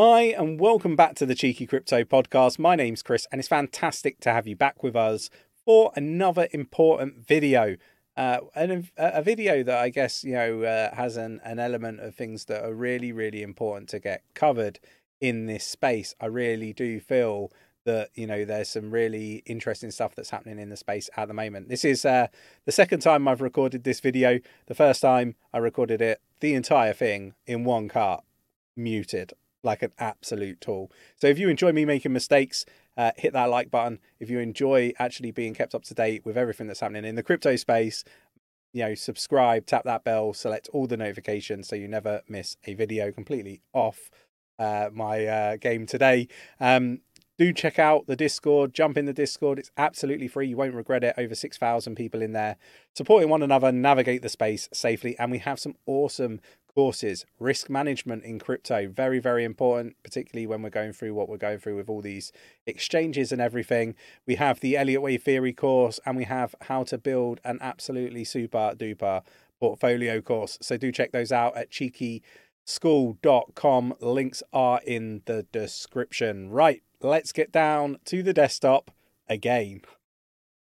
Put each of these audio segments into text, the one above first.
Hi, and welcome back to the Cheeky Crypto Podcast. My name's Chris, and it's fantastic to have you back with us for another important video. Uh, and a, video that I guess you know uh, has an, an element of things that are really, really important to get covered in this space. I really do feel that you know there's some really interesting stuff that's happening in the space at the moment. This is uh, the second time I've recorded this video. The first time I recorded it, the entire thing in one cut, muted like an absolute tool. So if you enjoy me making mistakes, uh, hit that like button. If you enjoy actually being kept up to date with everything that's happening in the crypto space, you know, subscribe, tap that bell, select all the notifications so you never miss a video completely off uh, my uh, game today. Um, do check out the Discord, jump in the Discord. It's absolutely free. You won't regret it. Over 6,000 people in there supporting one another, navigate the space safely. And we have some awesome courses. Risk management in crypto, very, very important, particularly when we're going through what we're going through with all these exchanges and everything. We have the Elliott Wave Theory course and we have how to build an absolutely super duper portfolio course. So do check those out at cheekyschool.com. Links are in the description. Right let's get down to the desktop again.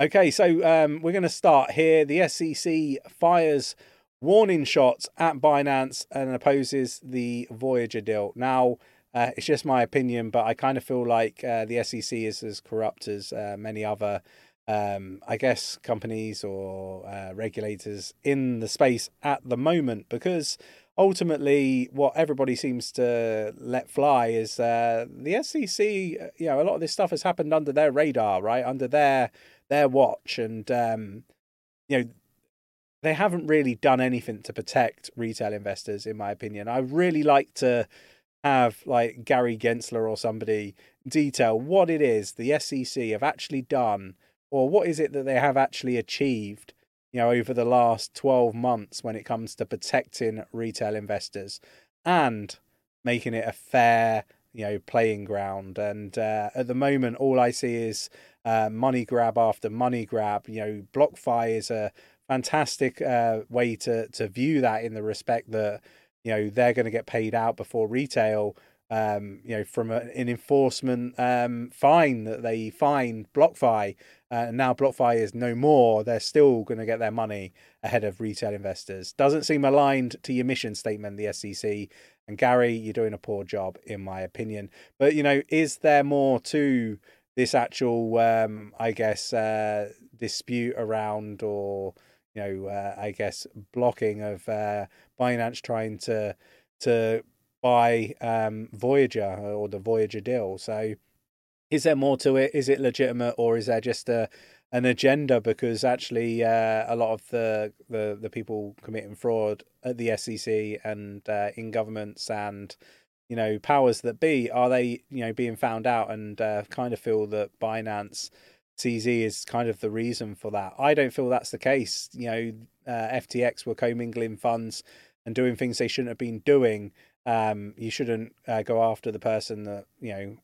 Okay, so um, we're going to start here. The SEC fires warning shots at Binance and opposes the Voyager deal. Now, uh, it's just my opinion, but I kind of feel like uh, the SEC is as corrupt as uh, many other, um, I guess, companies or uh, regulators in the space at the moment because ultimately, what everybody seems to let fly is uh, the SEC. You know, a lot of this stuff has happened under their radar, right, under their their watch, and um, you know, they haven't really done anything to protect retail investors, in my opinion. I really like to have like Gary Gensler or somebody detail what it is the SEC have actually done, or what is it that they have actually achieved you know, over the last 12 months when it comes to protecting retail investors and making it a fair, you know, playing ground. And uh, at the moment, all I see is uh, money grab after money grab. You know, BlockFi is a fantastic uh, way to to view that in the respect that you know they're going to get paid out before retail um, you know, from a, an enforcement um, fine that they fined BlockFi. Uh, now BlockFi is no more. They're still going to get their money ahead of retail investors. Doesn't seem aligned to your mission statement, the SEC. And Gary, you're doing a poor job, in my opinion. But you know, is there more to this actual, um, I guess, uh, dispute around or you know, uh, I guess blocking of uh, Binance trying to to buy um, Voyager or the Voyager deal. So, is there more to it? Is it legitimate, or is there just a an agenda? Because actually, uh, a lot of the, the the people committing fraud at the SEC and uh, in governments and you know powers that be are they you know being found out and uh, kind of feel that Binance CZ is kind of the reason for that. I don't feel that's the case. You know, uh, FTX were commingling funds and doing things they shouldn't have been doing um, you shouldn't uh, go after the person that you know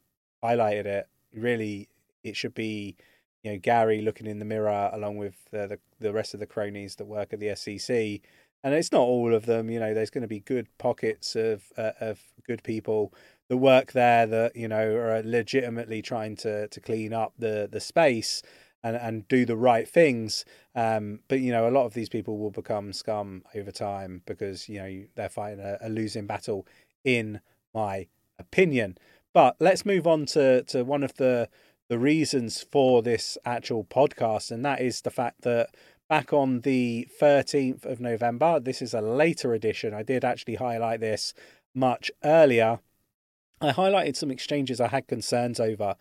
highlighted it. Really, it should be you know Gary looking in the mirror along with the, the, the rest of the cronies that work at the SEC. And it's not all of them. You know, there's going to be good pockets of uh, of good people that work there that you know are legitimately trying to to clean up the the space and and do the right things. Um, but you know, a lot of these people will become scum over time because you know they're fighting a, a losing battle, in my opinion. But let's move on to to one of the the reasons for this actual podcast, and that is the fact that back on the 13th of November, this is a later edition. I did actually highlight this much earlier. I highlighted some exchanges I had concerns over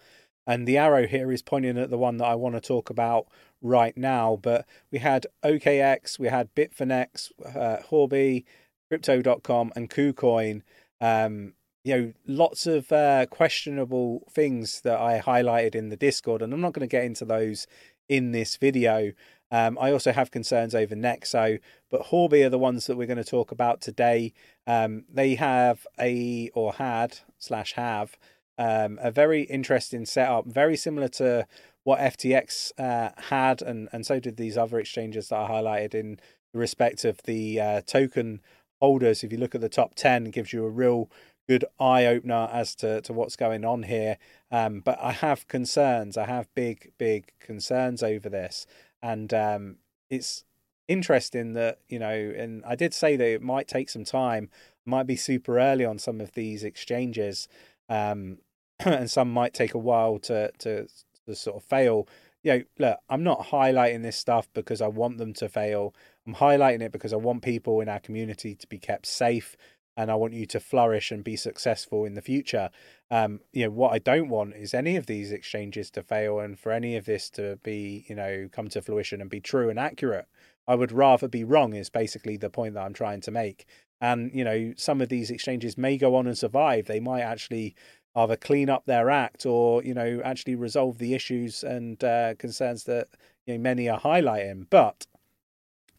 and the arrow here is pointing at the one that I want to talk about right now. But we had OKX, we had Bitfinex, uh, Huobi, Crypto.com, and KuCoin. Um, you know, lots of uh, questionable things that I highlighted in the Discord, and I'm not going to get into those in this video. Um, I also have concerns over Nexo, but Huobi are the ones that we're going to talk about today. Um, they have a or had slash have um, a very interesting setup, very similar to what FTX uh, had, and, and so did these other exchanges that I highlighted in respect of the uh, token holders. If you look at the top 10, it gives you a real good eye opener as to, to what's going on here. Um, but I have concerns. I have big, big concerns over this. And um, it's interesting that, you know, and I did say that it might take some time, might be super early on some of these exchanges. Um, and some might take a while to, to, to sort of fail. You know, look, I'm not highlighting this stuff because I want them to fail. I'm highlighting it because I want people in our community to be kept safe and I want you to flourish and be successful in the future. Um, you know, what I don't want is any of these exchanges to fail and for any of this to be, you know, come to fruition and be true and accurate. I would rather be wrong, is basically the point that I'm trying to make. And, you know, some of these exchanges may go on and survive. They might actually either clean up their act or, you know, actually resolve the issues and uh, concerns that, you know, many are highlighting. But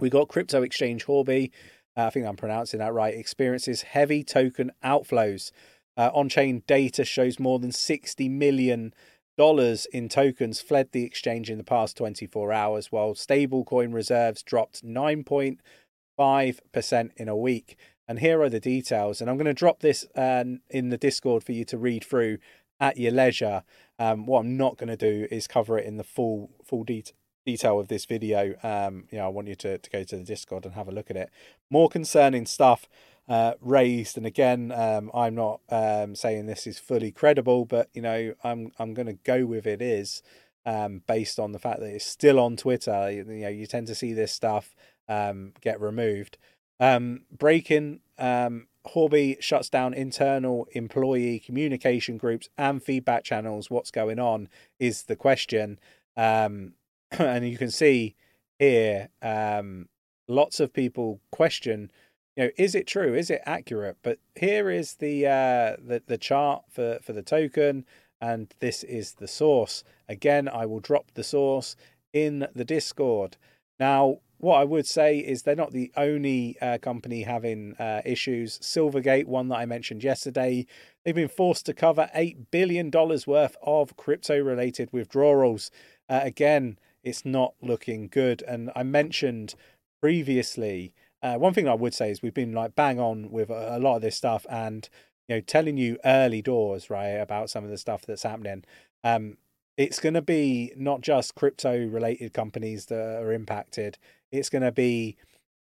we got crypto exchange uh, I think I'm pronouncing that right, experiences heavy token outflows. Uh, on chain data shows more than $60 million in tokens fled the exchange in the past 24 hours, while stablecoin reserves dropped 9.5% in a week. And here are the details. And I'm going to drop this uh, in the Discord for you to read through at your leisure. Um, what I'm not going to do is cover it in the full full detail detail of this video, um, you know, I want you to, to go to the Discord and have a look at it. More concerning stuff uh, raised, and again, um, I'm not um, saying this is fully credible, but you know, I'm I'm going to go with it is um, based on the fact that it's still on Twitter. You, you know, you tend to see this stuff um, get removed. Um, breaking um, Huobi shuts down internal employee communication groups and feedback channels. What's going on is the question. Um, and you can see here um, lots of people question you know is it true? Is it accurate? But here is the uh the, the chart for for the token and this is the source. Again i will drop the source in the discord. Now what i would say is they're not the only uh, company having uh, issues. Silvergate one that i mentioned yesterday they've been forced to cover 8 billion dollars worth of crypto related withdrawals. Uh, again it's not looking good. And I mentioned previously, uh, one thing I would say is we've been like bang on with a, a lot of this stuff and, you know, telling you early doors, right, about some of the stuff that's happening. Um, it's going to be not just crypto related companies that are impacted. It's going to be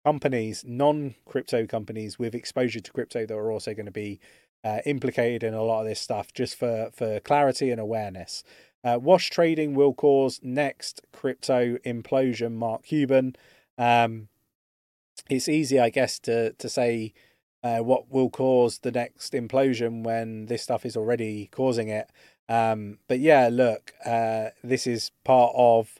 companies, non crypto companies with exposure to crypto that are also going to be uh, implicated in a lot of this stuff just for, for clarity and awareness. Uh, wash trading will cause next crypto implosion. Mark Cuban. Um, it's easy, I guess, to to say uh, what will cause the next implosion when this stuff is already causing it. Um, but yeah, look, uh, this is part of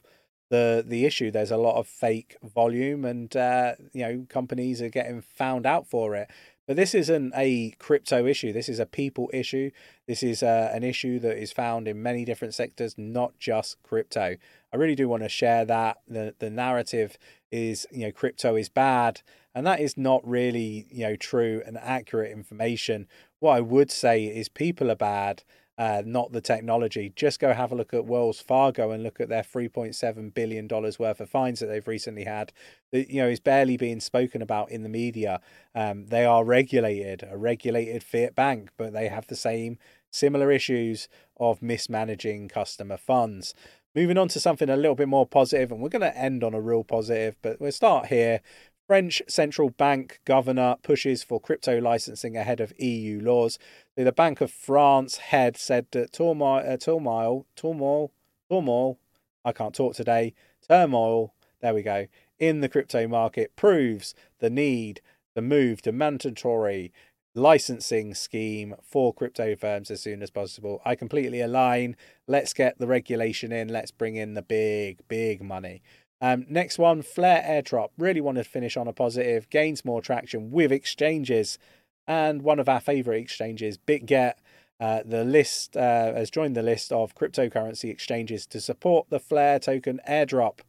the the issue. There's a lot of fake volume, and uh, you know companies are getting found out for it. But this isn't a crypto issue. This is a people issue. This is uh, an issue that is found in many different sectors, not just crypto. I really do want to share that. The, the narrative is, you know, crypto is bad. And that is not really, you know, true and accurate information. What I would say is people are bad uh, not the technology. Just go have a look at Wells Fargo and look at their $3.7 billion worth of fines that they've recently had. That, you know, is barely being spoken about in the media. Um, they are regulated, a regulated fiat bank, but they have the same similar issues of mismanaging customer funds. Moving on to something a little bit more positive, and we're going to end on a real positive, but we'll start here. French central bank governor pushes for crypto licensing ahead of EU laws. The Bank of France head said that turmoil, uh, turmoil, turmoil, turmoil, I can't talk today, turmoil, there we go, in the crypto market proves the need to move to mandatory licensing scheme for crypto firms as soon as possible. I completely align. Let's get the regulation in. Let's bring in the big, big money. Um, next one, Flare airdrop. Really want to finish on a positive. Gains more traction with exchanges, and one of our favorite exchanges, BitGet. Uh, the list uh, has joined the list of cryptocurrency exchanges to support the Flare token airdrop,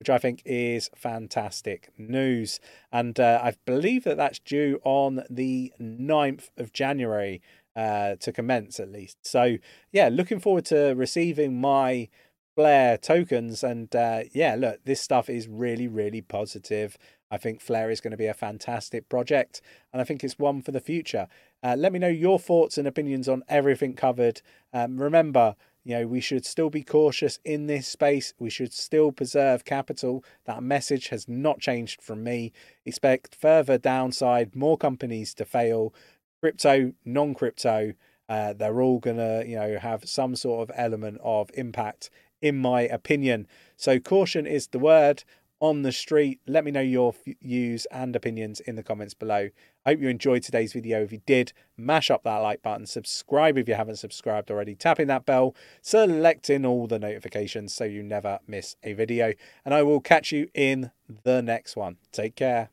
which I think is fantastic news. And uh, I believe that that's due on the 9th of January uh, to commence, at least. So, yeah, looking forward to receiving my Flare tokens. And uh, yeah, look, this stuff is really, really positive. I think Flare is going to be a fantastic project, and I think it's one for the future. Uh, let me know your thoughts and opinions on everything covered. Um, remember, you know, we should still be cautious in this space. We should still preserve capital. That message has not changed from me. Expect further downside, more companies to fail, crypto, non crypto. Uh, they're all going to, you know, have some sort of element of impact, in my opinion. So, caution is the word on the street. Let me know your views and opinions in the comments below. I hope you enjoyed today's video. If you did, mash up that like button, subscribe if you haven't subscribed already, tapping that bell, selecting all the notifications so you never miss a video. And I will catch you in the next one. Take care.